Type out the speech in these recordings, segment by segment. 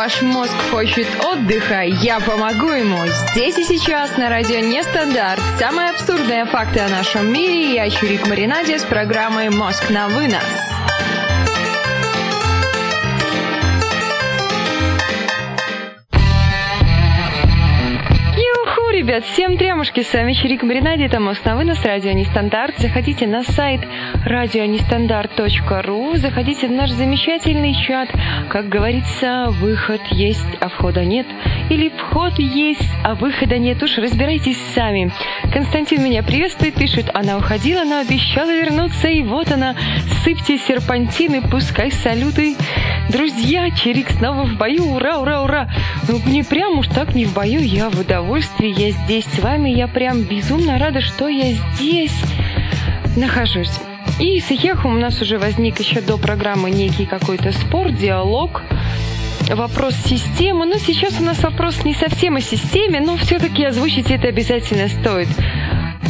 Ваш мозг хочет отдыха, я помогу ему. Здесь и сейчас на радио Нестандарт. Самые абсурдные факты о нашем мире. Я Чурик Маринаде с программой «Мозг на вынос». Ребят, всем трямушки, с вами Чирик Маринаде, это мост на вынос, радио Нестандарт. Заходите на сайт радионестандарт.ру, заходите в наш замечательный чат. Как говорится, выход есть, а входа нет. Или вход есть, а выхода нет. Уж разбирайтесь сами. Константин меня приветствует, пишет, она уходила, но обещала вернуться, и вот она. Сыпьте серпантины, пускай салюты. Друзья, Чирик снова в бою, ура, ура, ура. Ну, не прям уж так не в бою, я в удовольствии, я здесь с вами, я прям безумно рада, что я здесь нахожусь. И с Ихехом у нас уже возник еще до программы некий какой-то спор, диалог, вопрос системы. Но сейчас у нас вопрос не совсем о системе, но все-таки озвучить это обязательно стоит.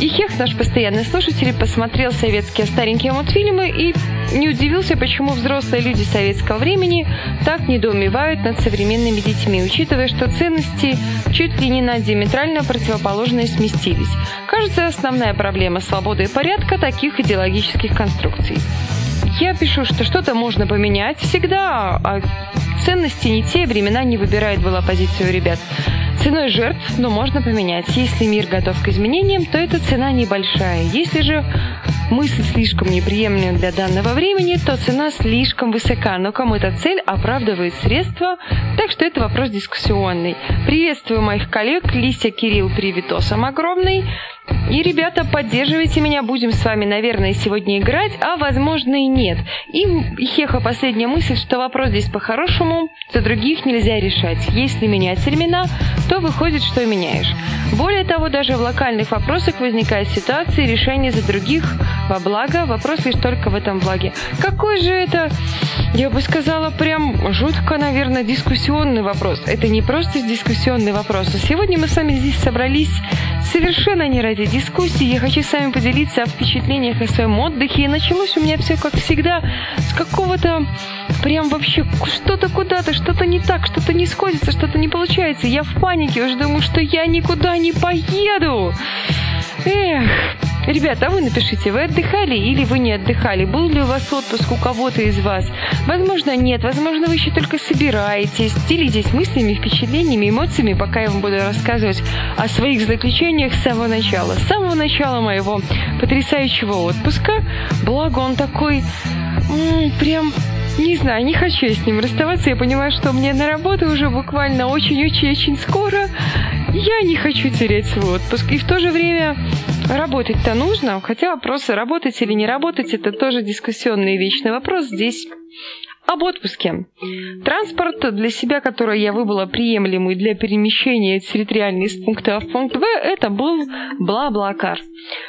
И Хех, наш постоянный слушатель, посмотрел советские старенькие мультфильмы и не удивился, почему взрослые люди советского времени так недоумевают над современными детьми, учитывая, что ценности чуть ли не на диаметрально противоположные сместились. Кажется, основная проблема свободы и порядка таких идеологических конструкций. Я пишу, что что-то можно поменять всегда, а ценности не те, времена не выбирают, была позиция у ребят. Ценой жертв, но можно поменять. Если мир готов к изменениям, то эта цена небольшая. Если же мысль слишком неприемлема для данного времени, то цена слишком высока, но кому эта цель оправдывает средства, так что это вопрос дискуссионный. Приветствую моих коллег, Лися, Кирилл, привитосом огромный. И, ребята, поддерживайте меня, будем с вами, наверное, сегодня играть, а возможно и нет. И Хеха последняя мысль, что вопрос здесь по-хорошему, за других нельзя решать. Если менять термина, то выходит, что меняешь. Более того, даже в локальных вопросах возникает ситуация решения за других во благо, вопрос лишь только в этом благе. Какой же это, я бы сказала, прям жутко, наверное, дискуссионный вопрос. Это не просто дискуссионный вопрос. А сегодня мы с вами здесь собрались совершенно не ради дискуссии. Я хочу с вами поделиться о впечатлениях о своем отдыхе. И началось у меня все, как всегда, с какого-то прям вообще что-то куда-то, что-то не так, что-то не сходится, что-то не получается. Я в панике уже думаю, что я никуда не поеду. Эх, Ребята, а вы напишите, вы отдыхали или вы не отдыхали? Был ли у вас отпуск у кого-то из вас? Возможно, нет. Возможно, вы еще только собираетесь. Делитесь мыслями, впечатлениями, эмоциями, пока я вам буду рассказывать о своих заключениях с самого начала. С самого начала моего потрясающего отпуска. Благо, он такой... М-м, прям не знаю, не хочу я с ним расставаться. Я понимаю, что мне на работу уже буквально очень-очень-очень скоро. Я не хочу терять свой отпуск. И в то же время работать-то нужно. Хотя вопрос, работать или не работать, это тоже дискуссионный вечный вопрос. Здесь об отпуске. Транспорт для себя, который я выбрала приемлемый для перемещения территориальной из пункта А в пункт В, это был бла-бла-кар.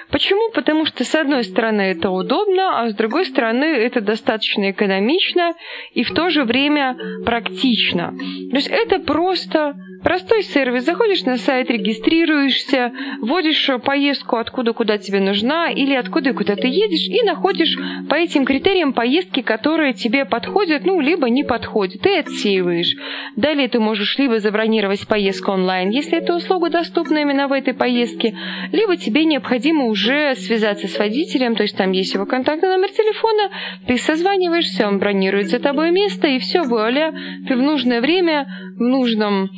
Почему? Потому что с одной стороны это удобно, а с другой стороны это достаточно экономично и в то же время практично. То есть это просто Простой сервис. Заходишь на сайт, регистрируешься, вводишь поездку, откуда куда тебе нужна, или откуда и куда ты едешь, и находишь по этим критериям поездки, которые тебе подходят, ну, либо не подходят, и отсеиваешь. Далее ты можешь либо забронировать поездку онлайн, если эта услуга доступна именно в этой поездке, либо тебе необходимо уже связаться с водителем, то есть там есть его контактный номер телефона, ты созваниваешься, он бронирует за тобой место, и все, вуаля, ты в нужное время, в нужном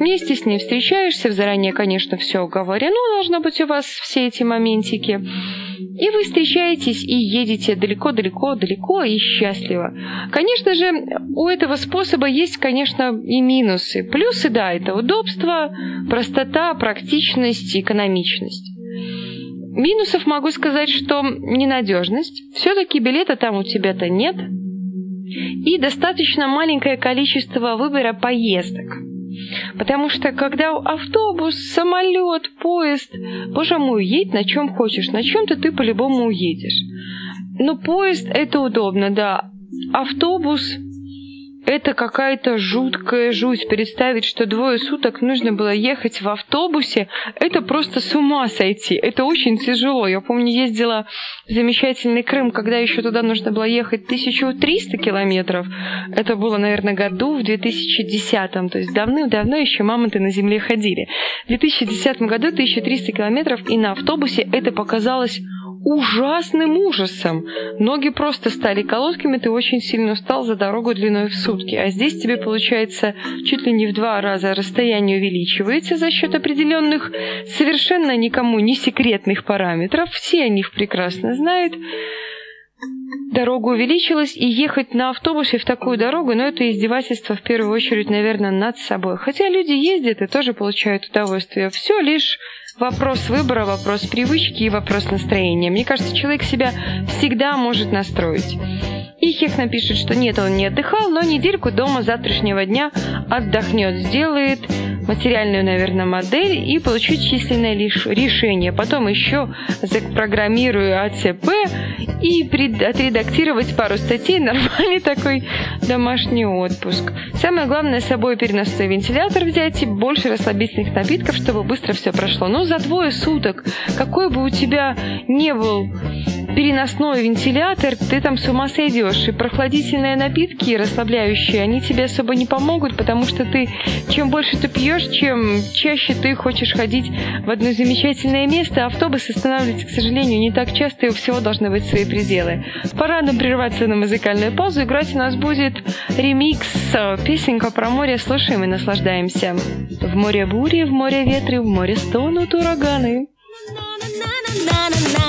Вместе с ней встречаешься, заранее, конечно, все уговорено, должно быть у вас все эти моментики. И вы встречаетесь и едете далеко-далеко-далеко и счастливо. Конечно же, у этого способа есть, конечно, и минусы. Плюсы, да, это удобство, простота, практичность, экономичность. Минусов могу сказать, что ненадежность. Все-таки билета там у тебя-то нет. И достаточно маленькое количество выбора поездок. Потому что когда автобус, самолет, поезд, боже мой, едь на чем хочешь, на чем-то ты по-любому уедешь. Но поезд это удобно, да. Автобус это какая-то жуткая жуть. Представить, что двое суток нужно было ехать в автобусе, это просто с ума сойти. Это очень тяжело. Я помню, ездила в замечательный Крым, когда еще туда нужно было ехать 1300 километров. Это было, наверное, году в 2010. То есть давным-давно еще мамонты на земле ходили. В 2010 году 1300 километров, и на автобусе это показалось ужасным ужасом. Ноги просто стали колодками, ты очень сильно устал за дорогу длиной в сутки. А здесь тебе получается чуть ли не в два раза расстояние увеличивается за счет определенных совершенно никому не секретных параметров. Все они их прекрасно знают. Дорога увеличилась, и ехать на автобусе в такую дорогу, ну, это издевательство в первую очередь, наверное, над собой. Хотя люди ездят и тоже получают удовольствие. Все лишь вопрос выбора, вопрос привычки и вопрос настроения. Мне кажется, человек себя всегда может настроить. И Хех напишет, что нет, он не отдыхал, но недельку дома завтрашнего дня отдохнет, сделает материальную, наверное, модель и получить численное решение. Потом еще запрограммирую АЦП и отредактировать пару статей. Нормальный такой домашний отпуск. Самое главное с собой переносной вентилятор взять и больше расслабительных напитков, чтобы быстро все прошло. Но за двое суток, какой бы у тебя не был переносной вентилятор, ты там с ума сойдешь. И прохладительные напитки, расслабляющие, они тебе особо не помогут, потому что ты, чем больше ты пьешь, чем чаще ты хочешь ходить в одно замечательное место. Автобус останавливается, к сожалению, не так часто, и у всего должны быть свои пределы. Пора нам прерваться на музыкальную паузу. Играть у нас будет ремикс, э, песенка про море. Слушаем и наслаждаемся. В море бури, в море ветры, в море стонут ураганы. na na na na na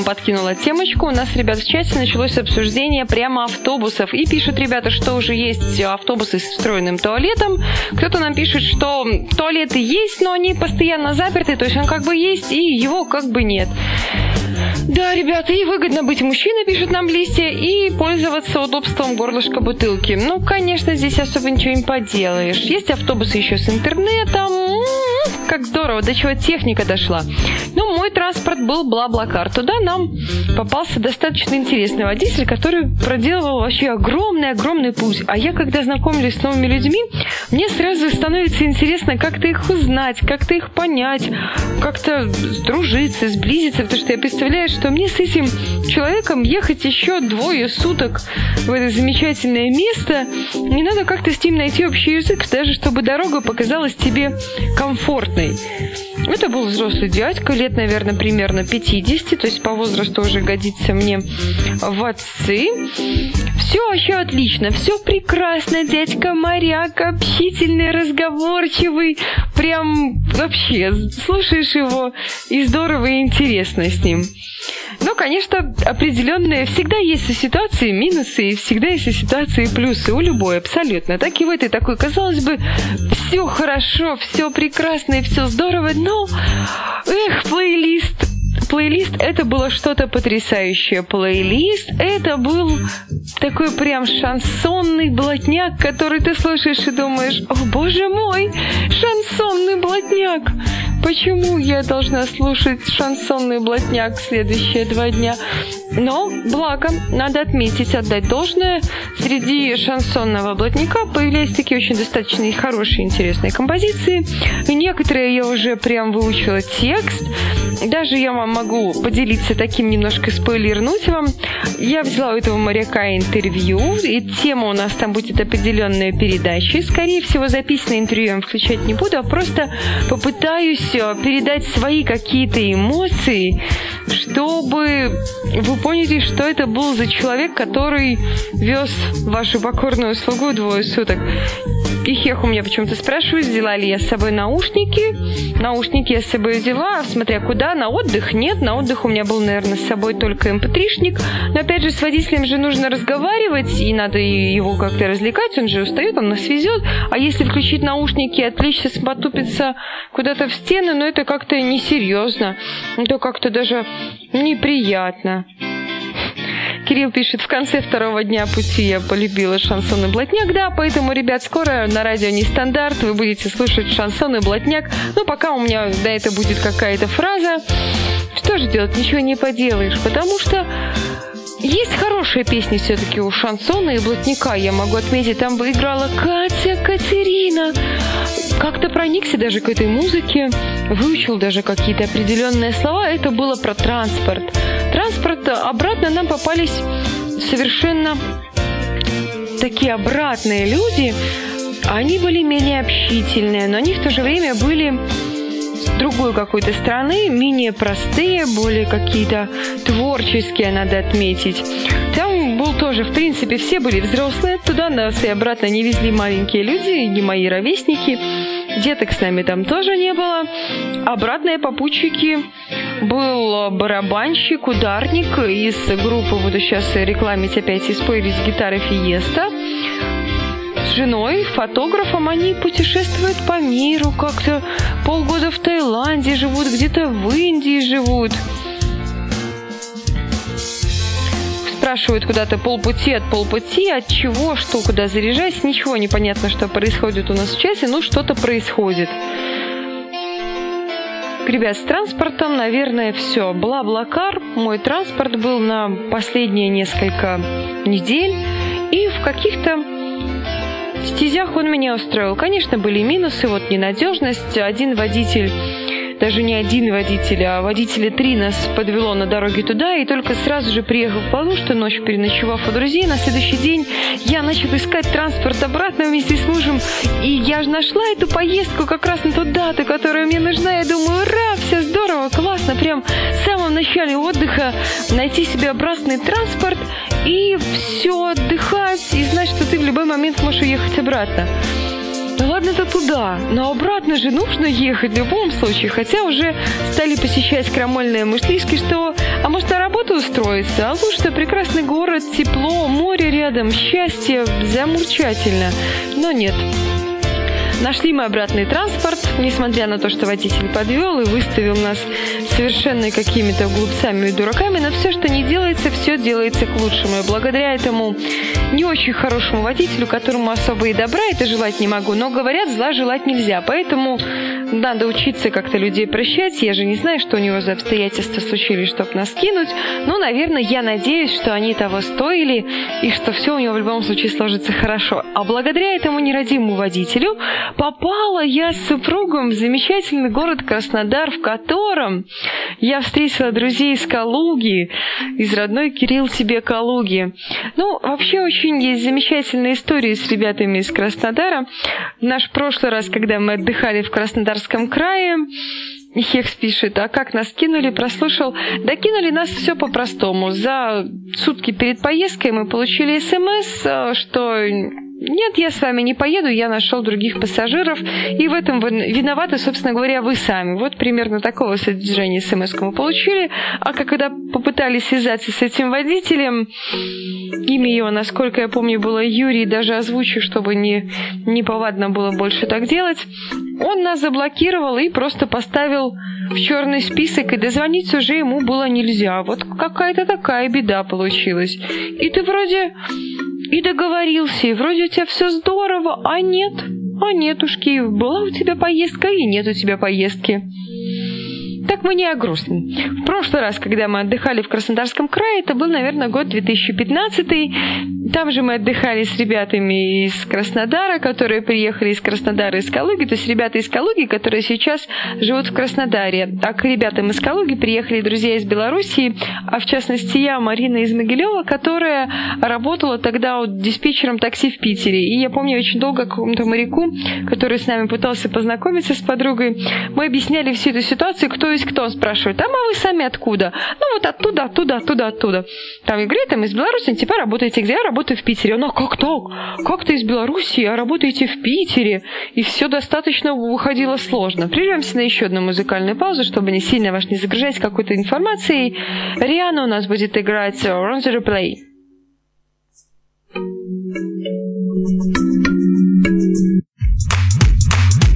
вам подкинула темочку. У нас, ребят, в чате началось обсуждение прямо автобусов. И пишут ребята, что уже есть автобусы с встроенным туалетом. Кто-то нам пишет, что туалеты есть, но они постоянно заперты. То есть он как бы есть, и его как бы нет. Да, ребята, и выгодно быть мужчиной, пишут нам в листе, и пользоваться удобством горлышка бутылки. Ну, конечно, здесь особо ничего не поделаешь. Есть автобусы еще с интернетом. Как здорово, до чего техника дошла. Ну, мой транспорт был бла-бла-кар. Туда нам попался достаточно интересный водитель, который проделывал вообще огромный-огромный путь. А я, когда знакомлюсь с новыми людьми, мне сразу становится интересно, как-то их узнать, как-то их понять, как-то дружиться, сблизиться, потому что я представляю, что мне с этим человеком ехать еще двое суток в это замечательное место. Не надо как-то с ним найти общий язык, даже чтобы дорога показалась тебе комфортной. me. Это был взрослый дядька, лет, наверное, примерно 50, то есть по возрасту уже годится мне в отцы. Все вообще отлично, все прекрасно, дядька моряк, общительный, разговорчивый, прям вообще слушаешь его и здорово и интересно с ним. Ну, конечно, определенные всегда есть у ситуации минусы, и всегда есть у ситуации плюсы, у любой абсолютно. Так и в этой такой, казалось бы, все хорошо, все прекрасно и все здорово, но, эх, плейлист, плейлист это было что-то потрясающее. Плейлист это был такой прям шансонный блатняк, который ты слушаешь и думаешь, о боже мой, шансонный блатняк. Почему я должна слушать шансонный блатняк следующие два дня? Но, благо, надо отметить, отдать должное, среди шансонного блатника появились такие очень достаточно хорошие, интересные композиции. Некоторые я уже прям выучила текст. Даже я вам могу поделиться таким немножко спойлернуть вам. Я взяла у этого моряка интервью, и тема у нас там будет определенная передача. Скорее всего, записанное интервью я вам включать не буду, а просто попытаюсь э, передать свои какие-то эмоции, чтобы вы поняли, что это был за человек, который вез вашу покорную слугу двое суток. И Хех меня почему-то спрашивает, взяла ли я с собой наушники. Наушники я с собой взяла, смотря куда, на отдых нет. На отдых у меня был, наверное, с собой только mp3-шник. Эм Но опять же, с водителем же нужно разговаривать, и надо его как-то развлекать, он же устает, он нас везет. А если включить наушники, отвлечься, потупиться куда-то в стены, ну это как-то несерьезно. Это как-то даже неприятно. Кирилл пишет, в конце второго дня пути я полюбила шансон и блатняк. Да, поэтому, ребят, скоро на радио не стандарт, вы будете слушать шансон и блатняк. Но пока у меня да, это будет какая-то фраза. Что же делать? Ничего не поделаешь, потому что есть хорошие песни все-таки у шансона и блатника, я могу отметить. Там бы играла Катя Катерина. Как-то проникся даже к этой музыке, выучил даже какие-то определенные слова. Это было про транспорт. Транспорт, обратно нам попались совершенно такие обратные люди. Они были менее общительные, но они в то же время были другой какой-то страны, менее простые, более какие-то творческие, надо отметить. Там был тоже, в принципе, все были взрослые, туда нас и обратно не везли маленькие люди, не мои ровесники. Деток с нами там тоже не было. Обратные попутчики был барабанщик, ударник из группы, буду сейчас рекламить опять испойлить гитары Фиеста женой, фотографом, они путешествуют по миру как-то. Полгода в Таиланде живут, где-то в Индии живут. Спрашивают куда-то полпути от полпути, от чего, что, куда заряжать. Ничего не понятно, что происходит у нас в часе, но что-то происходит. Ребят, с транспортом, наверное, все. Бла-блакар, мой транспорт был на последние несколько недель. И в каких-то в стезях он меня устроил. Конечно, были минусы, вот ненадежность. Один водитель даже не один водитель, а водители три нас подвело на дороге туда, и только сразу же приехав в Полушто, ночь переночевав у друзей, на следующий день я начала искать транспорт обратно вместе с мужем, и я же нашла эту поездку как раз на ту дату, которая мне нужна, я думаю, ура, все здорово, классно, прям в самом начале отдыха найти себе обратный транспорт, и все, отдыхать, и знать, что ты в любой момент можешь уехать обратно. Ну ладно, это туда, но обратно же нужно ехать в любом случае, хотя уже стали посещать крамольные мыслишки, что а может на работу устроиться, а лучше прекрасный город, тепло, море рядом, счастье, замучательно. Но нет, Нашли мы обратный транспорт, несмотря на то, что водитель подвел и выставил нас совершенно какими-то глупцами и дураками, но все, что не делается, все делается к лучшему. И благодаря этому не очень хорошему водителю, которому особо и добра это желать не могу, но говорят, зла желать нельзя. Поэтому надо учиться как-то людей прощать. Я же не знаю, что у него за обстоятельства случились, чтобы нас кинуть. Но, наверное, я надеюсь, что они того стоили и что все у него в любом случае сложится хорошо. А благодаря этому нерадимому водителю попала я с супругом в замечательный город Краснодар, в котором я встретила друзей из Калуги, из родной Кирилл тебе Калуги. Ну, вообще очень есть замечательные истории с ребятами из Краснодара. Наш прошлый раз, когда мы отдыхали в Краснодарском крае, Хекс пишет, а как нас кинули, прослушал. Да кинули нас все по-простому. За сутки перед поездкой мы получили смс, э, что нет, я с вами не поеду, я нашел других пассажиров, и в этом виноваты, собственно говоря, вы сами. Вот примерно такого содержания смс мы получили. А когда попытались связаться с этим водителем, имя его, насколько я помню, было Юрий, даже озвучу, чтобы не, не повадно было больше так делать, он нас заблокировал и просто поставил в черный список, и дозвониться уже ему было нельзя. Вот какая-то такая беда получилась. И ты вроде и договорился, и вроде у тебя все здорово, а нет, а нетушки, была у тебя поездка и нет у тебя поездки. Так мы не о грустном. В прошлый раз, когда мы отдыхали в Краснодарском крае, это был, наверное, год 2015. Там же мы отдыхали с ребятами из Краснодара, которые приехали из Краснодара из Калуги, то есть ребята из Калуги, которые сейчас живут в Краснодаре. А к ребятам из Калуги приехали друзья из Белоруссии, а в частности я, Марина из Могилева, которая работала тогда вот диспетчером такси в Питере. И я помню очень долго какому-то моряку, который с нами пытался познакомиться с подругой, мы объясняли всю эту ситуацию, кто то есть кто спрашивает? А вы сами откуда? Ну вот оттуда, оттуда, оттуда, оттуда. Там я говорю, там из Беларуси, типа работаете где? Я работаю в Питере. Она, как так? Как ты из Беларуси, а работаете в Питере? И все достаточно выходило сложно. Прервемся на еще одну музыкальную паузу, чтобы не сильно вас не загружать какой-то информацией. Риана у нас будет играть Run the Replay. Thank you.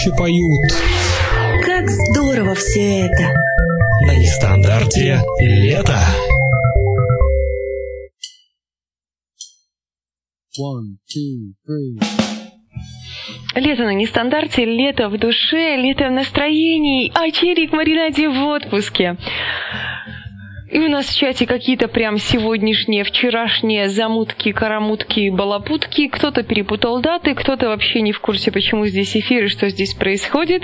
Громче поют. Как здорово все это! На нестандарте лето. One, two, three. Лето на нестандарте, лето в душе, лето в настроении, а Черик Маринаде в отпуске. И у нас в чате какие-то прям сегодняшние, вчерашние замутки, карамутки, балапутки. Кто-то перепутал даты, кто-то вообще не в курсе, почему здесь эфир и что здесь происходит.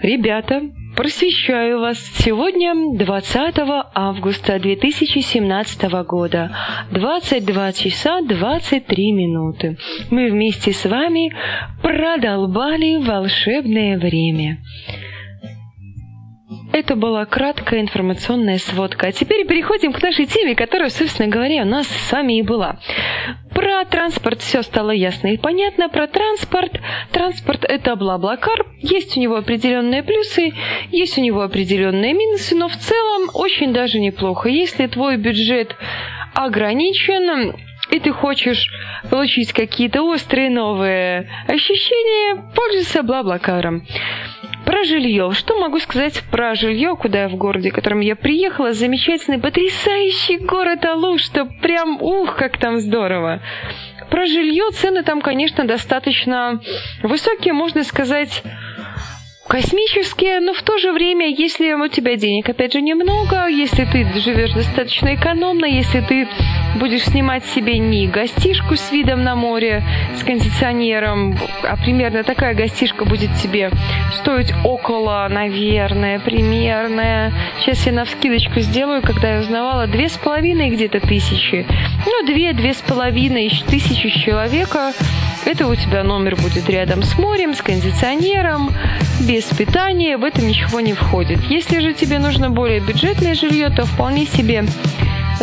Ребята, просвещаю вас. Сегодня 20 августа 2017 года, 22 часа 23 минуты. Мы вместе с вами продолбали волшебное время. Это была краткая информационная сводка. А теперь переходим к нашей теме, которая, собственно говоря, у нас с вами и была. Про транспорт все стало ясно и понятно. Про транспорт. Транспорт это бла-бла-кар. Есть у него определенные плюсы, есть у него определенные минусы, но в целом очень даже неплохо. Если твой бюджет ограничен, и ты хочешь получить какие-то острые новые ощущения, пользуйся бла-бла-каром. Про жилье. Что могу сказать про жилье, куда я в городе, в котором я приехала? Замечательный, потрясающий город Алу, что прям ух, как там здорово. Про жилье цены там, конечно, достаточно высокие, можно сказать, космические, но в то же время, если у тебя денег, опять же, немного, если ты живешь достаточно экономно, если ты будешь снимать себе не гостишку с видом на море, с кондиционером, а примерно такая гостишка будет тебе стоить около, наверное, примерно, сейчас я на вскидочку сделаю, когда я узнавала, две с половиной где-то тысячи. Ну, две, две с половиной тысячи человека это у тебя номер будет рядом с морем, с кондиционером, без питания, в это ничего не входит. Если же тебе нужно более бюджетное жилье, то вполне себе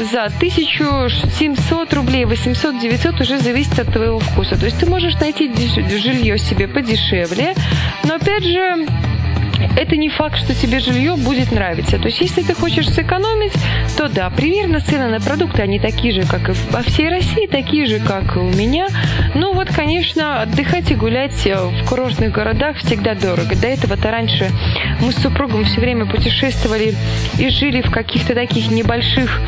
за 1700 рублей, 800, 900 уже зависит от твоего вкуса. То есть ты можешь найти жилье себе подешевле, но опять же это не факт, что тебе жилье будет нравиться. То есть, если ты хочешь сэкономить, то да, примерно цены на продукты, они такие же, как и во всей России, такие же, как и у меня. Ну вот, конечно, отдыхать и гулять э, в курортных городах всегда дорого. До этого-то раньше мы с супругом все время путешествовали и жили в каких-то таких небольших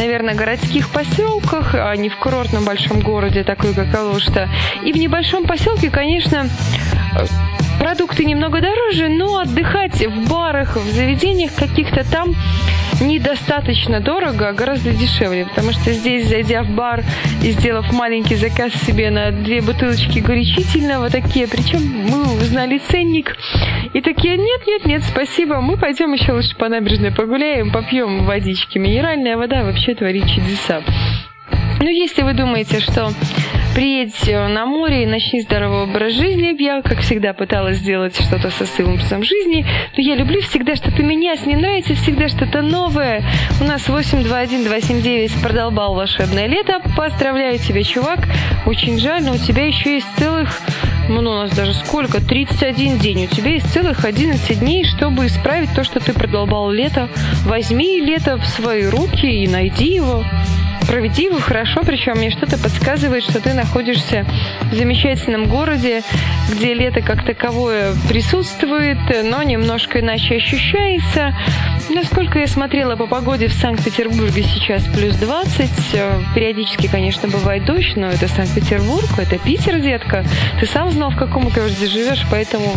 наверное, городских поселках, а не в курортном большом городе, такой как Алушта. И в небольшом поселке, конечно, Продукты немного дороже, но отдыхать в барах, в заведениях каких-то там недостаточно дорого, а гораздо дешевле, потому что здесь, зайдя в бар и сделав маленький заказ себе на две бутылочки горячительного, такие, причем мы узнали ценник, и такие, нет, нет, нет, спасибо, мы пойдем еще лучше по набережной погуляем, попьем водички. Минеральная вода вообще творит чудеса. Ну, если вы думаете, что приедь на море и начни здоровый образ жизни. Я, как всегда, пыталась сделать что-то со своим образом жизни, но я люблю всегда что-то менять, мне нравится всегда что-то новое. У нас 821-279 продолбал волшебное лето. Поздравляю тебя, чувак. Очень жаль, но у тебя еще есть целых ну, у нас даже сколько? 31 день. У тебя есть целых 11 дней, чтобы исправить то, что ты продолбал лето. Возьми лето в свои руки и найди его проведи его хорошо, причем мне что-то подсказывает, что ты находишься в замечательном городе, где лето как таковое присутствует, но немножко иначе ощущается. Насколько я смотрела по погоде в Санкт-Петербурге сейчас плюс 20. Периодически, конечно, бывает дождь, но это Санкт-Петербург, это Питер, детка. Ты сам знал, в каком городе живешь, поэтому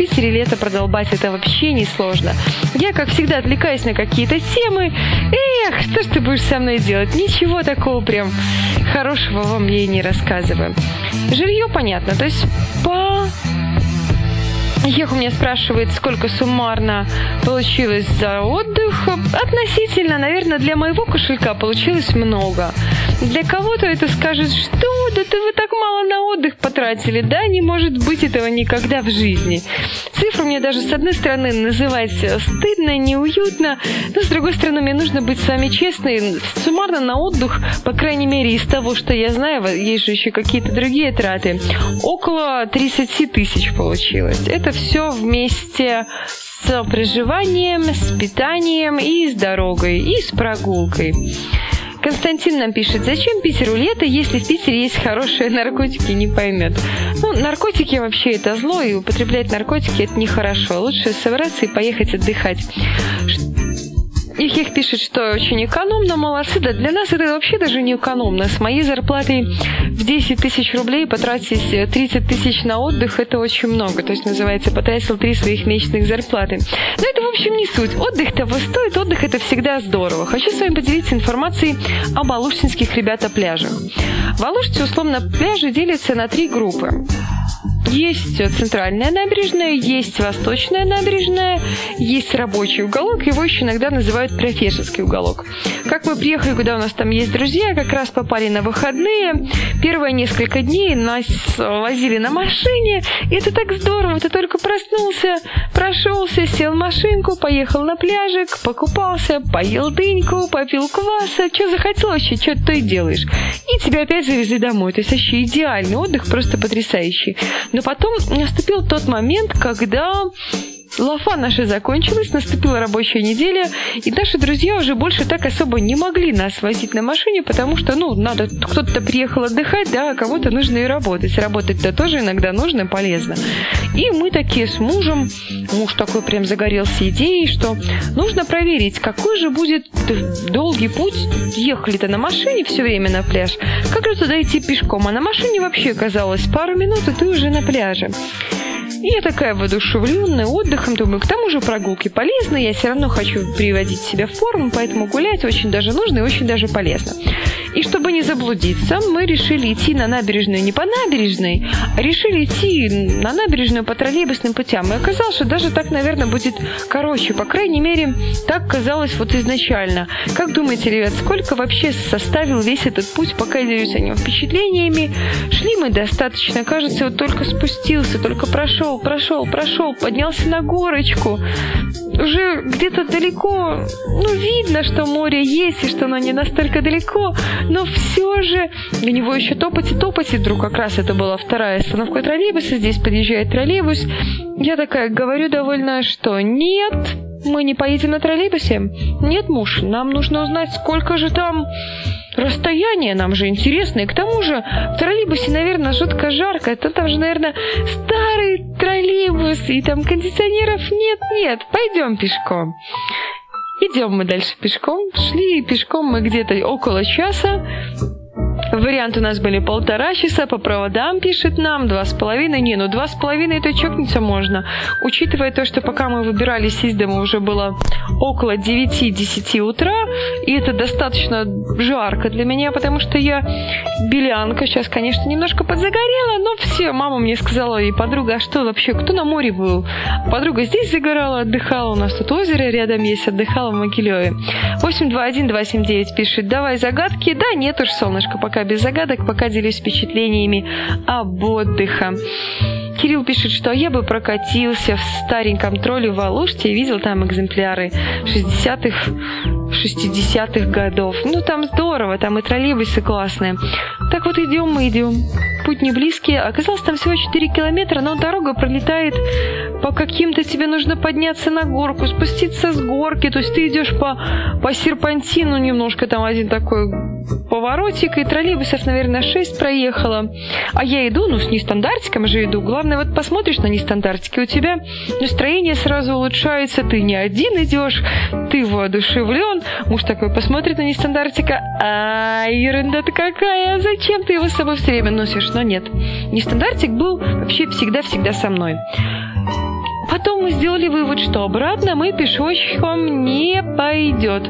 Питере лето продолбать это вообще не сложно. Я, как всегда, отвлекаюсь на какие-то темы. Эх, что ж ты будешь со мной делать? Ничего такого прям хорошего вам и не рассказываю. Жилье понятно, то есть по Ех у меня спрашивает, сколько суммарно получилось за отдых. Относительно, наверное, для моего кошелька получилось много. Для кого-то это скажет, что ты вы так мало на отдых потратили. Да, не может быть этого никогда в жизни. Цифру мне даже с одной стороны называть стыдно, неуютно, но с другой стороны мне нужно быть с вами честной. Суммарно на отдых, по крайней мере из того, что я знаю, есть же еще какие-то другие траты, около 30 тысяч получилось. Это все вместе с проживанием, с питанием и с дорогой, и с прогулкой. Константин нам пишет, зачем Питеру лето, если в Питере есть хорошие наркотики, не поймет. Ну, наркотики вообще это зло, и употреблять наркотики это нехорошо. Лучше собраться и поехать отдыхать. Ихих пишет, что очень экономно, молодцы. Да для нас это вообще даже не экономно. С моей зарплатой в 10 тысяч рублей потратить 30 тысяч на отдых, это очень много. То есть, называется, потратил три своих месячных зарплаты. Но это, в общем, не суть. Отдых того стоит, отдых это всегда здорово. Хочу с вами поделиться информацией об алушинских ребята пляжах. В Алуште, условно, пляжи делятся на три группы. Есть центральная набережная, есть восточная набережная, есть рабочий уголок, его еще иногда называют профессорский уголок. Как мы приехали, куда у нас там есть друзья, как раз попали на выходные, первые несколько дней нас возили на машине, и это так здорово, ты только проснулся, прошелся, сел в машинку, поехал на пляжик, покупался, поел дыньку, попил кваса, что захотел вообще, что ты делаешь. И тебя опять завезли домой, то есть вообще идеальный отдых, просто потрясающий. Но потом наступил тот момент, когда Лафа наша закончилась, наступила рабочая неделя, и наши друзья уже больше так особо не могли нас возить на машине, потому что, ну, надо, кто-то приехал отдыхать, да, а кому-то нужно и работать. Работать-то тоже иногда нужно и полезно. И мы такие с мужем, муж такой прям загорелся идеей, что нужно проверить, какой же будет долгий путь, ехали-то на машине все время на пляж, как же туда идти пешком, а на машине вообще казалось пару минут, и ты уже на пляже. И я такая воодушевленная отдыхом, думаю, к тому же прогулки полезны, я все равно хочу приводить себя в форму, поэтому гулять очень даже нужно и очень даже полезно. И чтобы не заблудиться, мы решили идти на набережную не по набережной, а решили идти на набережную по троллейбусным путям. И оказалось, что даже так, наверное, будет короче. По крайней мере, так казалось вот изначально. Как думаете, ребят, сколько вообще составил весь этот путь, пока я делюсь о нем впечатлениями? Шли мы достаточно, кажется, вот только спустился, только прошел, прошел, прошел, поднялся на горочку уже где-то далеко, ну, видно, что море есть и что оно не настолько далеко, но все же у него еще топать и топать, и вдруг как раз это была вторая остановка троллейбуса, здесь подъезжает троллейбус. Я такая говорю довольно, что нет, мы не поедем на троллейбусе. Нет, муж, нам нужно узнать, сколько же там расстояние нам же интересно. И к тому же в троллейбусе, наверное, жутко жарко. Это там же, наверное, старый троллейбус, и там кондиционеров нет-нет. Пойдем пешком. Идем мы дальше пешком. Шли пешком мы где-то около часа. Вариант у нас были полтора часа, по проводам пишет нам, два с половиной. Не, ну два с половиной это чокнуться можно. Учитывая то, что пока мы выбирались из дома, уже было около 9-10 утра, и это достаточно жарко для меня, потому что я белянка. Сейчас, конечно, немножко подзагорела, но все, мама мне сказала, и подруга, а что вообще, кто на море был? Подруга здесь загорала, отдыхала, у нас тут озеро рядом есть, отдыхала в Могилеве. 821-279 пишет, давай загадки. Да, нет уж, солнышко, пока пока без загадок, пока делюсь впечатлениями об отдыхе. Кирилл пишет, что я бы прокатился в стареньком тролле в Алуште и видел там экземпляры 60-х 60-х годов. Ну, там здорово, там и троллейбусы классные. Так вот идем мы идем. Путь не близкий. Оказалось, там всего 4 километра, но дорога пролетает по каким-то тебе нужно подняться на горку, спуститься с горки. То есть ты идешь по, по серпантину немножко, там один такой поворотик, и троллейбусов, наверное, 6 проехала. А я иду, ну, с нестандартиком же иду. Главное, вот посмотришь на нестандартики, у тебя настроение сразу улучшается, ты не один идешь, ты воодушевлен. Муж такой посмотрит на нестандартика, а ерунда-то какая, зачем ты его с собой все время носишь? Но нет, нестандартик был вообще всегда-всегда со мной. Потом мы сделали вывод, что обратно мы пешочком не пойдет.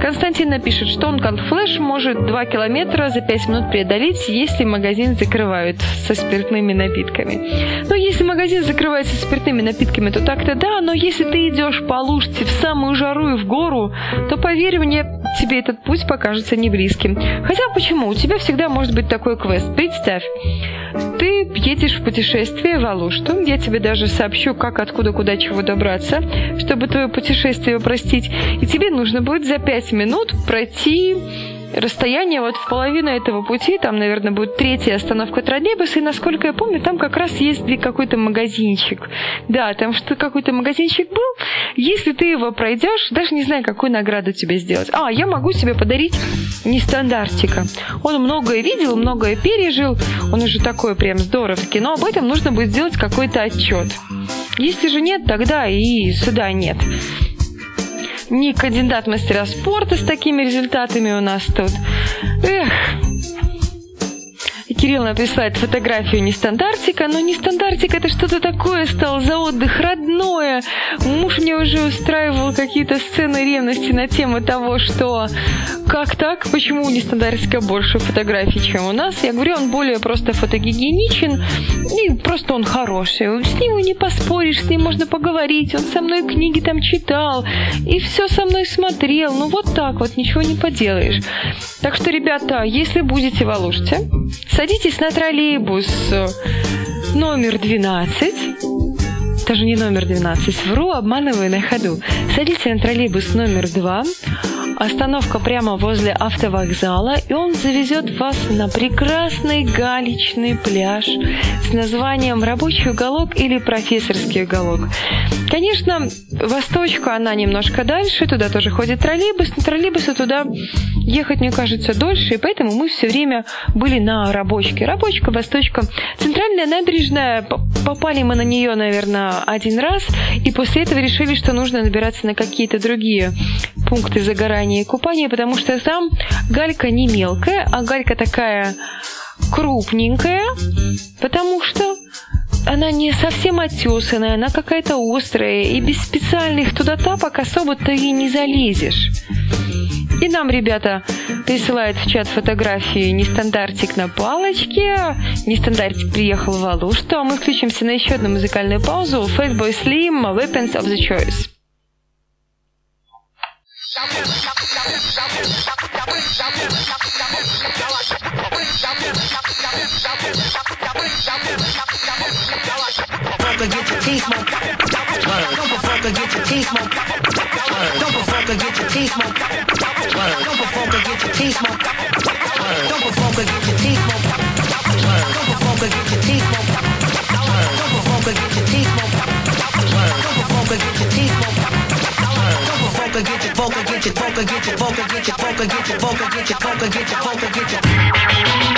Константин напишет, что он как флеш может 2 километра за 5 минут преодолеть, если магазин закрывают со спиртными напитками. Но если магазин закрывается со спиртными напитками, то так-то да, но если ты идешь по лужце в самую жару и в гору, то поверь мне, тебе этот путь покажется не близким. Хотя почему? У тебя всегда может быть такой квест. Представь, ты едешь в путешествие в Алушту, я тебе даже сообщу, как, откуда, куда, чего добраться, чтобы твое путешествие упростить, и тебе нужно будет за 5 минут пройти расстояние вот в половину этого пути, там, наверное, будет третья остановка троллейбуса, и, насколько я помню, там как раз есть какой-то магазинчик. Да, там что какой-то магазинчик был. Если ты его пройдешь, даже не знаю, какую награду тебе сделать. А, я могу себе подарить нестандартика. Он многое видел, многое пережил, он уже такой прям здоровский, но об этом нужно будет сделать какой-то отчет. Если же нет, тогда и сюда нет не кандидат мастера спорта с такими результатами у нас тут. Эх, Кирилл нам присылает фотографию нестандартика, но нестандартик это что-то такое стал за отдых родное. Муж мне уже устраивал какие-то сцены ревности на тему того, что как так, почему у нестандартика больше фотографий, чем у нас. Я говорю, он более просто фотогигиеничен, и просто он хороший. С ним не поспоришь, с ним можно поговорить, он со мной книги там читал, и все со мной смотрел. Ну вот так вот, ничего не поделаешь. Так что, ребята, если будете в Алуште, Садитесь на троллейбус номер 12. Даже не номер 12, вру, обманываю на ходу. Садитесь на троллейбус номер 2. Остановка прямо возле автовокзала, и он завезет вас на прекрасный галечный пляж с названием «Рабочий уголок» или «Профессорский уголок». Конечно, восточка, она немножко дальше, туда тоже ходит троллейбус, но троллейбусы туда ехать, мне кажется, дольше, и поэтому мы все время были на рабочке. Рабочка, восточка, центральная набережная, попали мы на нее, наверное, один раз, и после этого решили, что нужно набираться на какие-то другие пункты загорания и купания, потому что там галька не мелкая, а галька такая крупненькая, потому что она не совсем отесанная, она какая-то острая, и без специальных туда тапок особо-то и не залезешь. И нам, ребята, присылают в чат фотографии нестандартик на палочке. Нестандартик приехал в Алу. Что, мы включимся на еще одну музыкальную паузу. Fatboy Slim, Weapons of the Choice. Provoke get your teeth smoked. Don't provoke get your teeth smoked. Don't provoke get your teeth smoked. Don't provoke get your teeth smoked. Don't provoke get your teeth smoked. Don't provoke get your teeth smoked. Don't provoke get your teeth smoked. Don't provoke get your teeth your vocal get your vocal get your vocal get your vocal get your vocal get your vocal get your vocal get your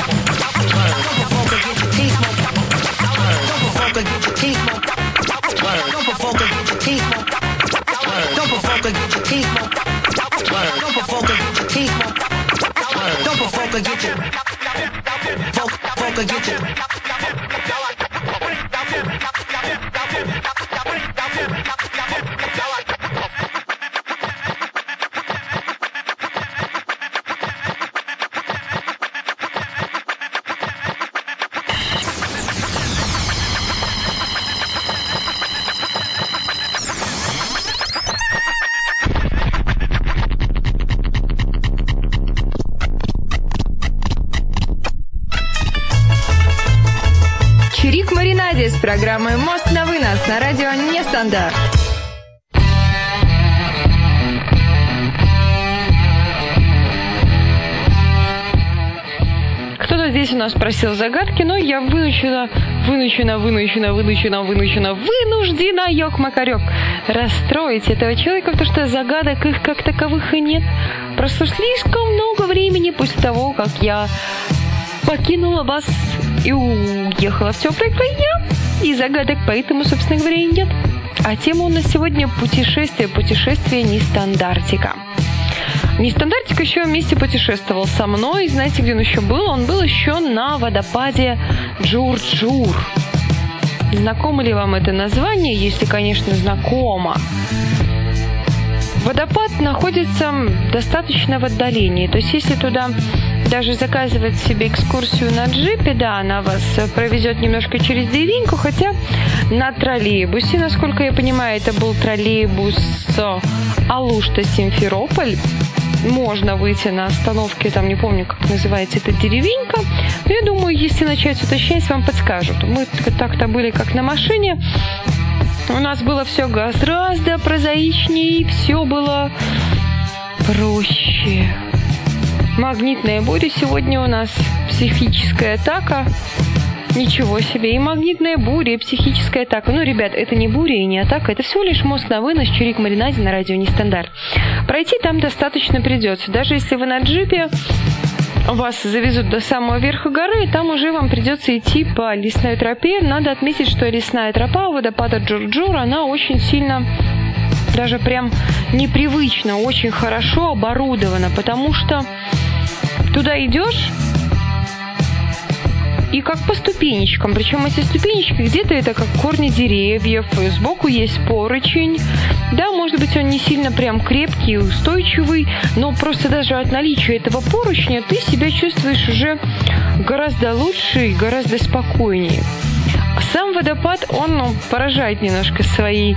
Thank you. Здесь у нас просил загадки, но я вынуждена, вынуждена, вынуждена, вынуждена, вынуждена, вынуждена, ёк макарек, расстроить этого человека, потому что загадок их как таковых и нет. Прошло слишком много времени после того, как я покинула вас и уехала в теплые края, и загадок поэтому, собственно говоря, и нет. А тема у нас сегодня путешествие, путешествие нестандартика. Нестандартик еще вместе путешествовал со мной. Знаете, где он еще был? Он был еще на водопаде Джур-Джур. Знакомо ли вам это название? Если, конечно, знакомо. Водопад находится достаточно в отдалении. То есть, если туда даже заказывать себе экскурсию на джипе, да, она вас провезет немножко через деревеньку, хотя на троллейбусе, насколько я понимаю, это был троллейбус Алушта-Симферополь, можно выйти на остановке, там не помню, как называется эта деревенька. Но я думаю, если начать уточнять, вам подскажут. Мы так-то были как на машине. У нас было все гораздо прозаичнее, все было проще. Магнитная буря сегодня у нас, психическая атака. Ничего себе. И магнитная буря, и психическая атака. Ну, ребят, это не буря и не атака. Это всего лишь мозг на вынос, чирик маринаде на радио нестандарт. Пройти там достаточно придется. Даже если вы на джипе, вас завезут до самого верха горы, и там уже вам придется идти по лесной тропе. Надо отметить, что лесная тропа водопада Джурджур, она очень сильно даже прям непривычно, очень хорошо оборудована, потому что туда идешь, и как по ступенечкам. Причем эти ступенечки где-то это как корни деревьев, сбоку есть поручень. Да, может быть, он не сильно прям крепкий и устойчивый, но просто даже от наличия этого поручня ты себя чувствуешь уже гораздо лучше и гораздо спокойнее. Сам водопад, он ну, поражает немножко своей,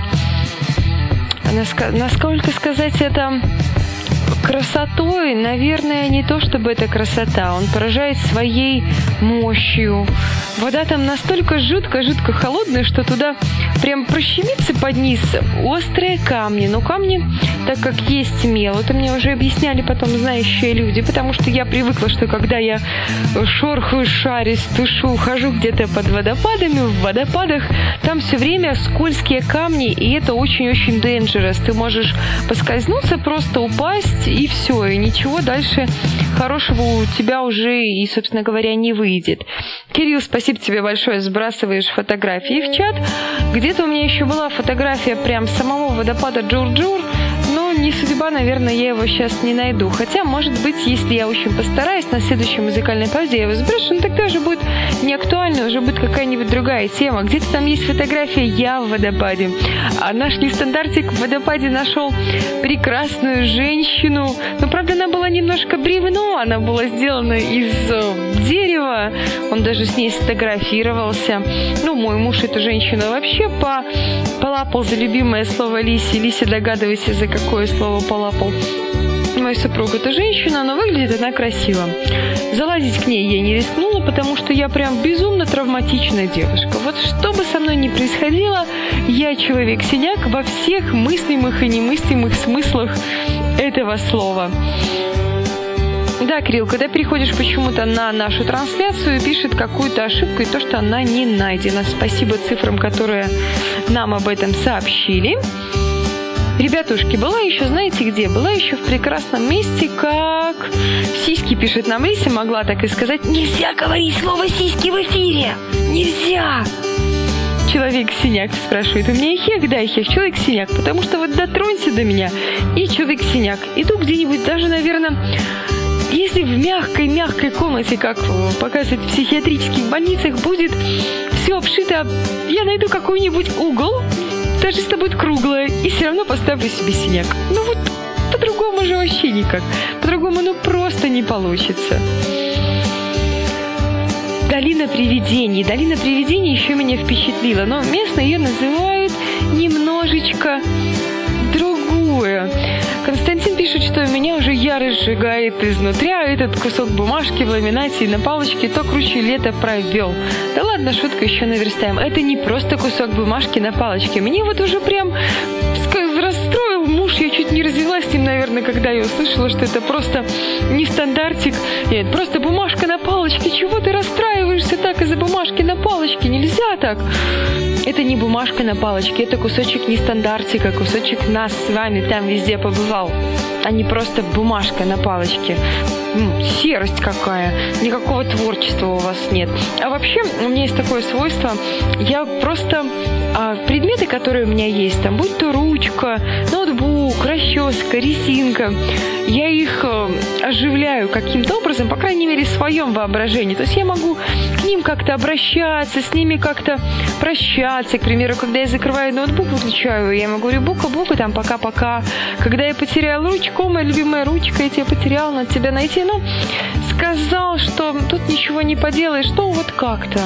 насколько сказать это, красотой, наверное, не то чтобы это красота. Он поражает своей мощью. Вода там настолько жутко-жутко холодная, что туда прям прощемиться под низ острые камни. Но камни, так как есть мел, это мне уже объясняли потом знающие люди, потому что я привыкла, что когда я шорхаю, шарюсь, тушу, хожу где-то под водопадами, в водопадах, там все время скользкие камни, и это очень-очень dangerous. Ты можешь поскользнуться, просто упасть, и все, и ничего дальше хорошего у тебя уже и, собственно говоря, не выйдет. Кирилл, спасибо тебе большое, сбрасываешь фотографии в чат. Где-то у меня еще была фотография прям самого водопада Джур-Джур, не судьба, наверное, я его сейчас не найду. Хотя, может быть, если я очень постараюсь, на следующей музыкальной паузе я его сброшу, но тогда уже будет не актуально, уже будет какая-нибудь другая тема. Где-то там есть фотография «Я в водопаде». А наш нестандартик в водопаде нашел прекрасную женщину. Но, правда, она была немножко бревно, она была сделана из э, дерева. Он даже с ней сфотографировался. Ну, мой муж эту женщину вообще по полапал за любимое слово Лиси. Лиси, догадывайся, за какое слово полапал мой супруг это женщина, но выглядит она красиво. Залазить к ней я не рискнула, потому что я прям безумно травматичная девушка. Вот что бы со мной ни происходило, я человек-синяк во всех мыслимых и немыслимых смыслах этого слова. Да, Кирилл, когда переходишь почему-то на нашу трансляцию, пишет какую-то ошибку и то, что она не найдена. Спасибо цифрам, которые нам об этом сообщили. Ребятушки, была еще, знаете где? Была еще в прекрасном месте, как... Сиськи пишет нам Лися, могла так и сказать. Нельзя говорить слово сиськи в эфире! Нельзя! Человек-синяк спрашивает. У меня хех, да, хех, человек-синяк. Потому что вот дотронься до меня, и человек-синяк. Иду где-нибудь даже, наверное, если в мягкой-мягкой комнате, как показывают в психиатрических больницах, будет все обшито, я найду какой-нибудь угол, даже если будет круглая, и все равно поставлю себе синяк. Ну вот по-другому же вообще никак. По-другому ну просто не получится. Долина привидений. Долина привидений еще меня впечатлила, но местные ее называют немножечко другое. Константин пишет, что у меня уже ярость сжигает изнутри, а этот кусок бумажки в ламинате и на палочке то круче лето провел. Да ладно, шутка еще наверстаем. Это не просто кусок бумажки на палочке. Мне вот уже прям расстроил муж. Я чуть не развелась с ним, наверное, когда я услышала, что это просто не стандартик. Нет, просто бумажка на палочке. Чего ты расстраиваешься так из-за бумажки палочке? Нельзя так. Это не бумажка на палочке, это кусочек нестандартика, кусочек нас с вами там везде побывал, а не просто бумажка на палочке. серость какая, никакого творчества у вас нет. А вообще, у меня есть такое свойство, я просто а, предметы, которые у меня есть, там, будь то ручка, ноутбук, расческа, резинка, я их э, оживляю каким-то образом, по крайней мере, в своем воображении. То есть я могу к ним как-то обращаться, с ними как-то прощаться. К примеру, когда я закрываю ноутбук, выключаю, я ему говорю, бука-бука, там, пока-пока. Когда я потерял ручку, моя любимая ручка, я тебя потерял, надо тебя найти. Ну, сказал, что тут ничего не поделаешь, ну, вот как-то.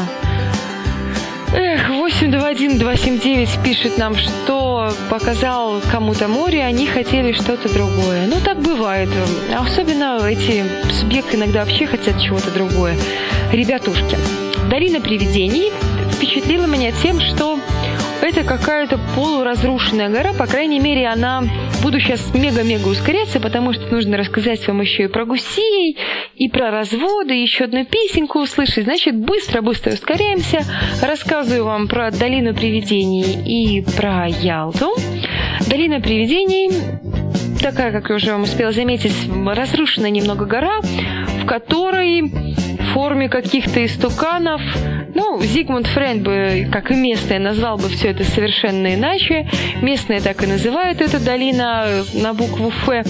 Эх, 821-279 пишет нам, что показал кому-то море, они хотели что-то другое. Ну, так бывает. Особенно эти субъекты иногда вообще хотят чего-то другое. Ребятушки, Долина привидений впечатлила меня тем, что это какая-то полуразрушенная гора, по крайней мере, она... Буду сейчас мега-мега ускоряться, потому что нужно рассказать вам еще и про гусей, и про разводы, еще одну песенку услышать. Значит, быстро-быстро ускоряемся. Рассказываю вам про долину привидений и про Ялту. Долина привидений такая, как я уже вам успела заметить, разрушенная немного гора, в которой форме каких-то истуканов ну, Зигмунд Фрейд бы, как и местные, назвал бы все это совершенно иначе. Местные так и называют эту долина на букву «Ф».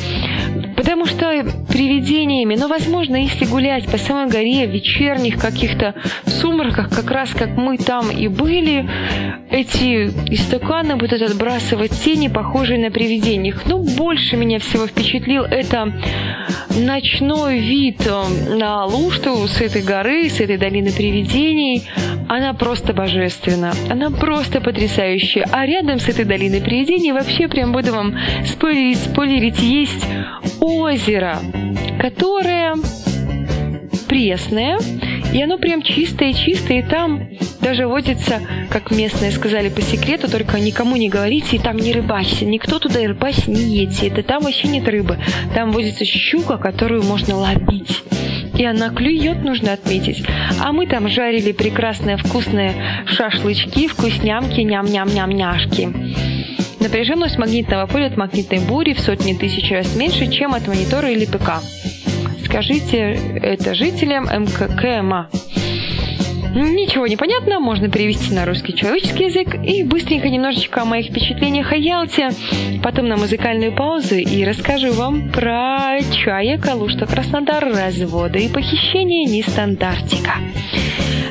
Потому что привидениями, но, возможно, если гулять по самой горе в вечерних каких-то сумраках, как раз как мы там и были, эти истуканы будут отбрасывать тени, похожие на привидениях. Но больше меня всего впечатлил это ночной вид э, на Лушту с этой горы, с этой долины привидений. Она просто божественна. Она просто потрясающая. А рядом с этой долиной привидений вообще прям буду вам спойлерить, спойлерить, есть озеро, которое пресное, и оно прям чистое-чистое, и там даже водится, как местные сказали по секрету, только никому не говорите, и там не рыбачьте, никто туда рыбачить не едьте, это там вообще нет рыбы, там водится щука, которую можно ловить. И она клюет, нужно отметить. А мы там жарили прекрасные вкусные шашлычки, вкуснямки, ням-ням-ням-няшки. Напряженность магнитного поля от магнитной бури в сотни тысяч раз меньше, чем от монитора или ПК. Скажите это жителям МККМА. Ничего не понятно, можно перевести на русский человеческий язык и быстренько немножечко о моих впечатлениях о Ялте, потом на музыкальную паузу и расскажу вам про чая, Калушта, Краснодар, разводы и похищение нестандартика.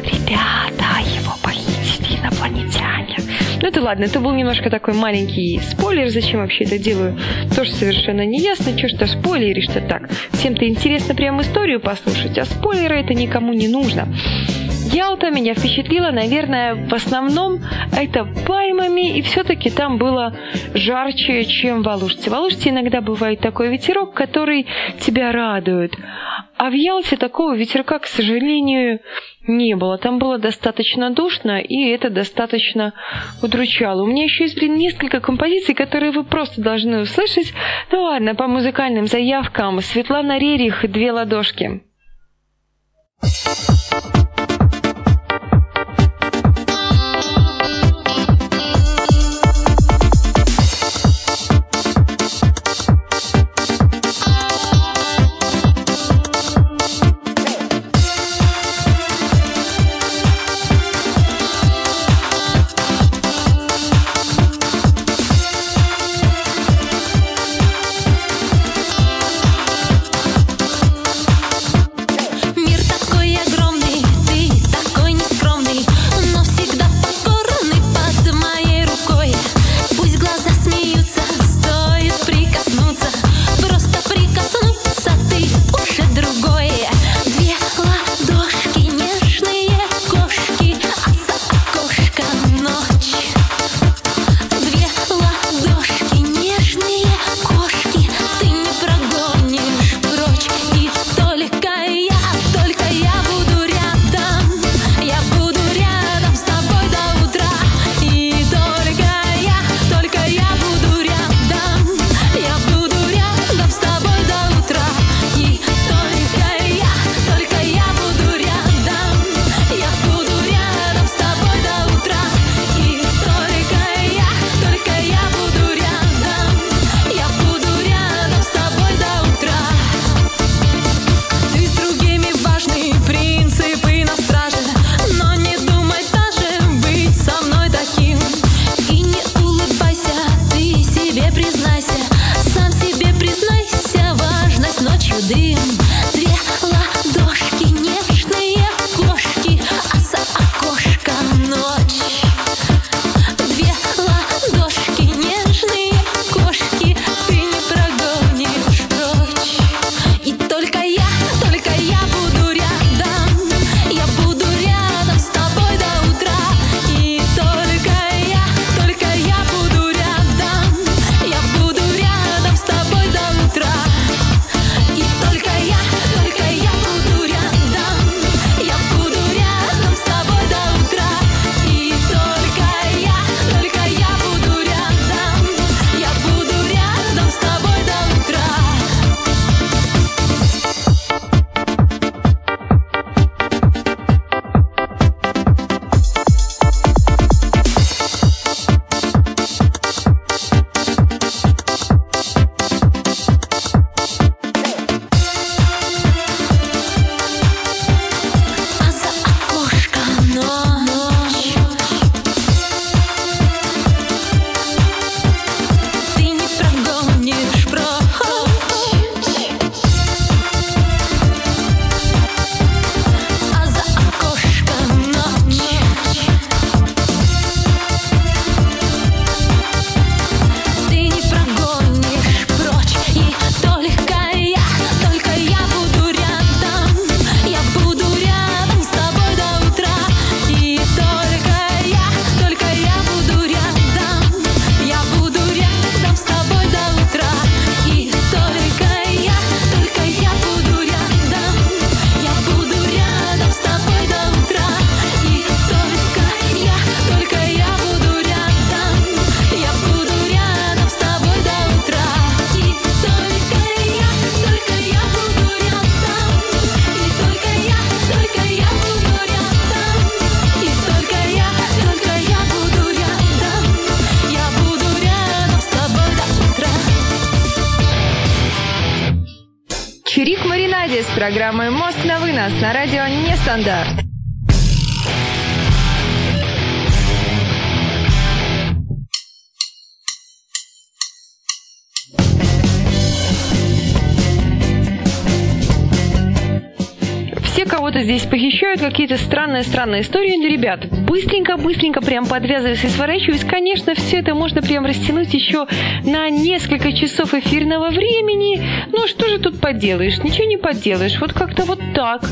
Ребята, его похитили инопланетяне. Ну это ладно, это был немножко такой маленький спойлер, зачем вообще это делаю, тоже совершенно не ясно, что что спойлеришь-то так. Всем-то интересно прям историю послушать, а спойлеры это никому не нужно. Ялта меня впечатлила, наверное, в основном это пальмами, и все-таки там было жарче, чем в Алуште. В Алуште иногда бывает такой ветерок, который тебя радует. А в Ялте такого ветерка, к сожалению, не было. Там было достаточно душно, и это достаточно удручало. У меня еще есть, несколько композиций, которые вы просто должны услышать. Ну ладно, по музыкальным заявкам. Светлана Рерих «Две ладошки». Мир такой Программой «Мост на вынос» на радио «Нестандарт». Кого-то здесь похищают, какие-то странные-странные истории. Ребят, быстренько-быстренько прям подвязываюсь и сворачиваюсь. Конечно, все это можно прям растянуть еще на несколько часов эфирного времени. Ну, что же тут поделаешь? Ничего не поделаешь. Вот как-то вот так.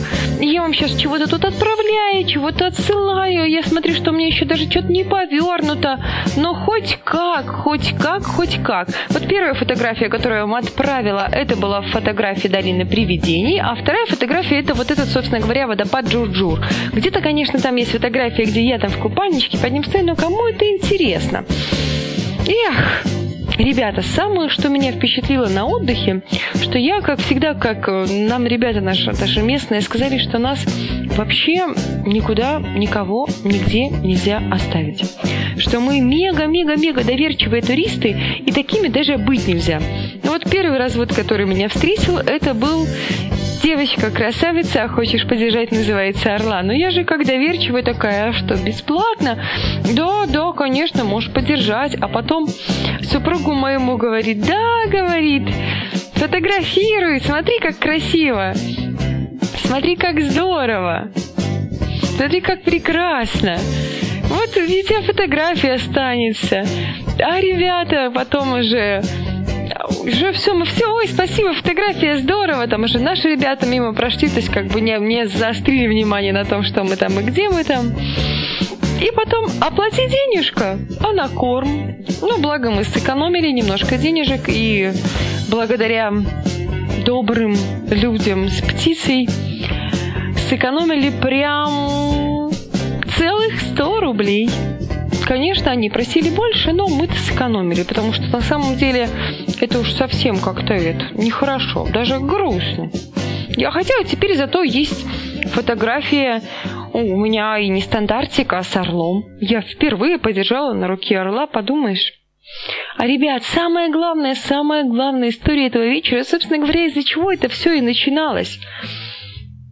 Я вам сейчас чего-то тут отправляю, чего-то отсылаю. Я смотрю, что мне еще даже что-то не повернуто. Но хоть как, хоть как, хоть как. Вот первая фотография, которую я вам отправила, это была фотография долины привидений, а вторая фотография это вот этот, собственно говоря, водопад Джурджур. Где-то, конечно, там есть фотография, где я там в купальничке под ним стою, но кому это интересно? Эх, Ребята, самое, что меня впечатлило на отдыхе, что я, как всегда, как э, нам ребята наши, наши местные сказали, что нас вообще никуда, никого, нигде нельзя оставить. Что мы мега-мега-мега доверчивые туристы, и такими даже быть нельзя. Ну вот первый раз, вот, который меня встретил, это был девочка красавица, а хочешь подержать, называется орла. Но я же как доверчивая такая, а что, бесплатно? Да, да, конечно, можешь подержать. А потом супругу моему говорит, да, говорит, фотографируй, смотри, как красиво. Смотри, как здорово. Смотри, как прекрасно. Вот тебя фотография останется. А ребята потом уже уже все, мы все, ой, спасибо, фотография здорово, там уже наши ребята мимо прошли, то есть как бы не, не заострили внимание на том, что мы там и где мы там. И потом оплати денежка, а на корм. Ну, благо мы сэкономили немножко денежек, и благодаря добрым людям с птицей сэкономили прям целых 100 рублей. Конечно, они просили больше, но мы-то сэкономили, потому что на самом деле это уж совсем как-то это нехорошо, даже грустно. Я хотела, теперь зато есть фотография у меня и не стандартика, а с орлом. Я впервые подержала на руке орла, подумаешь. А, ребят, самое главное, самая главная история этого вечера, собственно говоря, из-за чего это все и начиналось.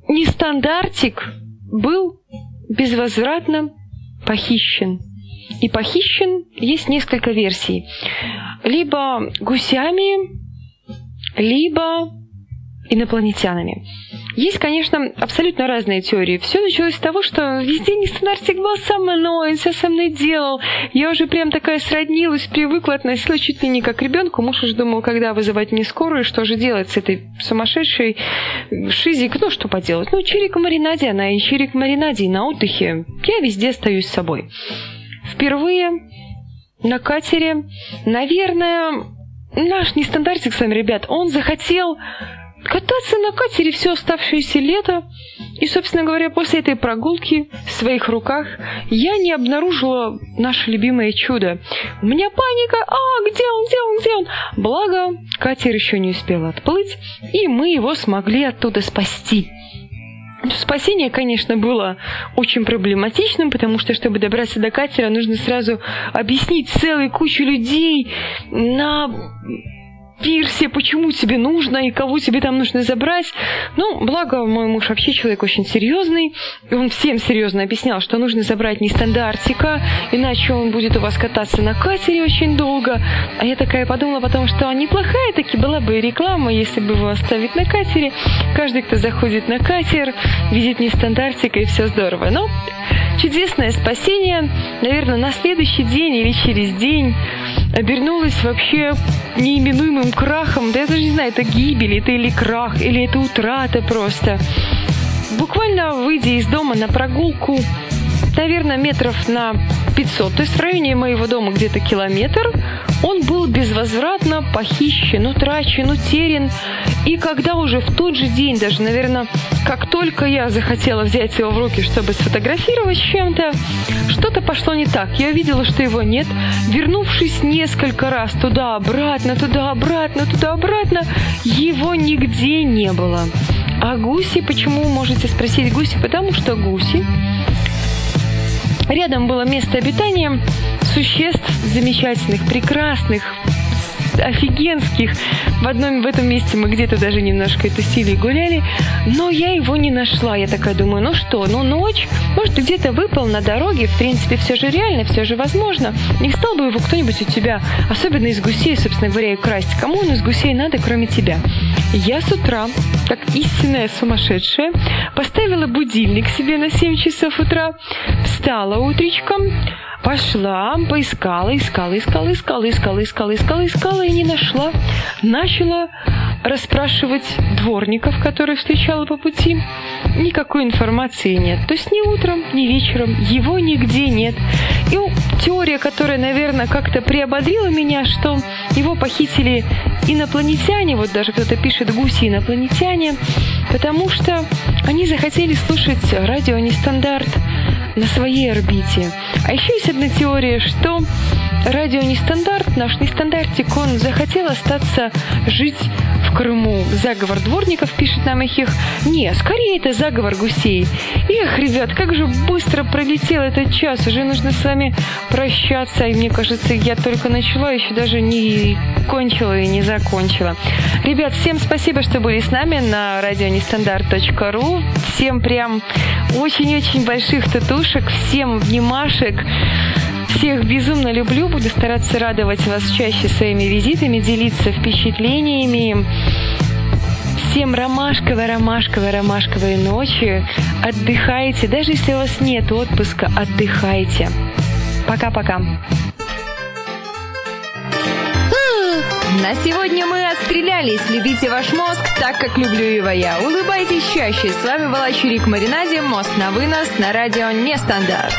Нестандартик был безвозвратно похищен. И похищен есть несколько версий. Либо гусями, либо инопланетянами. Есть, конечно, абсолютно разные теории. Все началось с того, что везде нестандартик был со мной, все со мной делал. Я уже прям такая сроднилась, привыкла, относилась чуть ли не как ребенку. Муж уже думал, когда вызывать мне скорую, что же делать с этой сумасшедшей шизик. Ну, что поделать. Ну, чирик в маринаде, она и чирик в маринаде, и на отдыхе. Я везде остаюсь собой. Впервые на катере, наверное, наш нестандартик с вами, ребят, он захотел кататься на катере все оставшееся лето. И, собственно говоря, после этой прогулки в своих руках я не обнаружила наше любимое чудо. У меня паника. А, где он, где он, где он? Благо, катер еще не успел отплыть, и мы его смогли оттуда спасти. Спасение, конечно, было очень проблематичным, потому что, чтобы добраться до катера, нужно сразу объяснить целой кучу людей на пирсе, почему тебе нужно и кого тебе там нужно забрать. Ну, благо, мой муж вообще человек очень серьезный, и он всем серьезно объяснял, что нужно забрать не стандартика, иначе он будет у вас кататься на катере очень долго. А я такая подумала потому что неплохая таки была бы реклама, если бы его оставить на катере. Каждый, кто заходит на катер, видит не стандартика, и все здорово. Но чудесное спасение, наверное, на следующий день или через день обернулось вообще неименуемым крахом. Да я даже не знаю, это гибель, это или крах, или это утрата просто. Буквально выйдя из дома на прогулку, наверное, метров на 500, то есть в районе моего дома где-то километр, он был безвозвратно похищен, утрачен, утерян. И когда уже в тот же день, даже, наверное, как только я захотела взять его в руки, чтобы сфотографировать чем-то, что-то пошло не так. Я увидела, что его нет. Вернувшись несколько раз туда-обратно, туда-обратно, туда-обратно, его нигде не было. А гуси, почему, можете спросить гуси? Потому что гуси Рядом было место обитания существ замечательных, прекрасных, офигенских. В одном в этом месте мы где-то даже немножко тусили и гуляли, но я его не нашла. Я такая думаю, ну что, ну ночь, может, где-то выпал на дороге, в принципе, все же реально, все же возможно. Не стал бы его кто-нибудь у тебя, особенно из гусей, собственно говоря, и красть. Кому он из гусей надо, кроме тебя? Я с утра, как истинная сумасшедшая, поставила будильник себе на 7 часов утра, встала утречком, Пошла, поискала, искала, искала, искала, искала, искала, искала, искала и не нашла. Начала расспрашивать дворников, которые встречала по пути. Никакой информации нет. То есть ни утром, ни вечером его нигде нет. И теория, которая, наверное, как-то приободрила меня, что его похитили инопланетяне, вот даже кто-то пишет гуси инопланетяне, потому что они захотели слушать радио нестандарт на своей орбите. А еще есть одна теория, что радио нестандарт, наш нестандартик, он захотел остаться жить в Крыму. Заговор дворников, пишет нам их. Не, скорее это заговор гусей. Эх, ребят, как же быстро пролетел этот час. Уже нужно с вами прощаться. И мне кажется, я только начала, еще даже не кончила и не закончила. Ребят, всем спасибо, что были с нами на радионестандарт.ру. Всем прям очень-очень больших татушек, всем внимашек. Всех безумно люблю, буду стараться радовать вас чаще своими визитами, делиться впечатлениями. Всем ромашковой, ромашковой, ромашковой ночи. Отдыхайте. Даже если у вас нет отпуска, отдыхайте. Пока-пока. На сегодня мы отстрелялись. Любите ваш мозг так, как люблю его я. Улыбайтесь чаще. С вами была Чурик Маринаде. Мост на вынос на радио Нестандарт.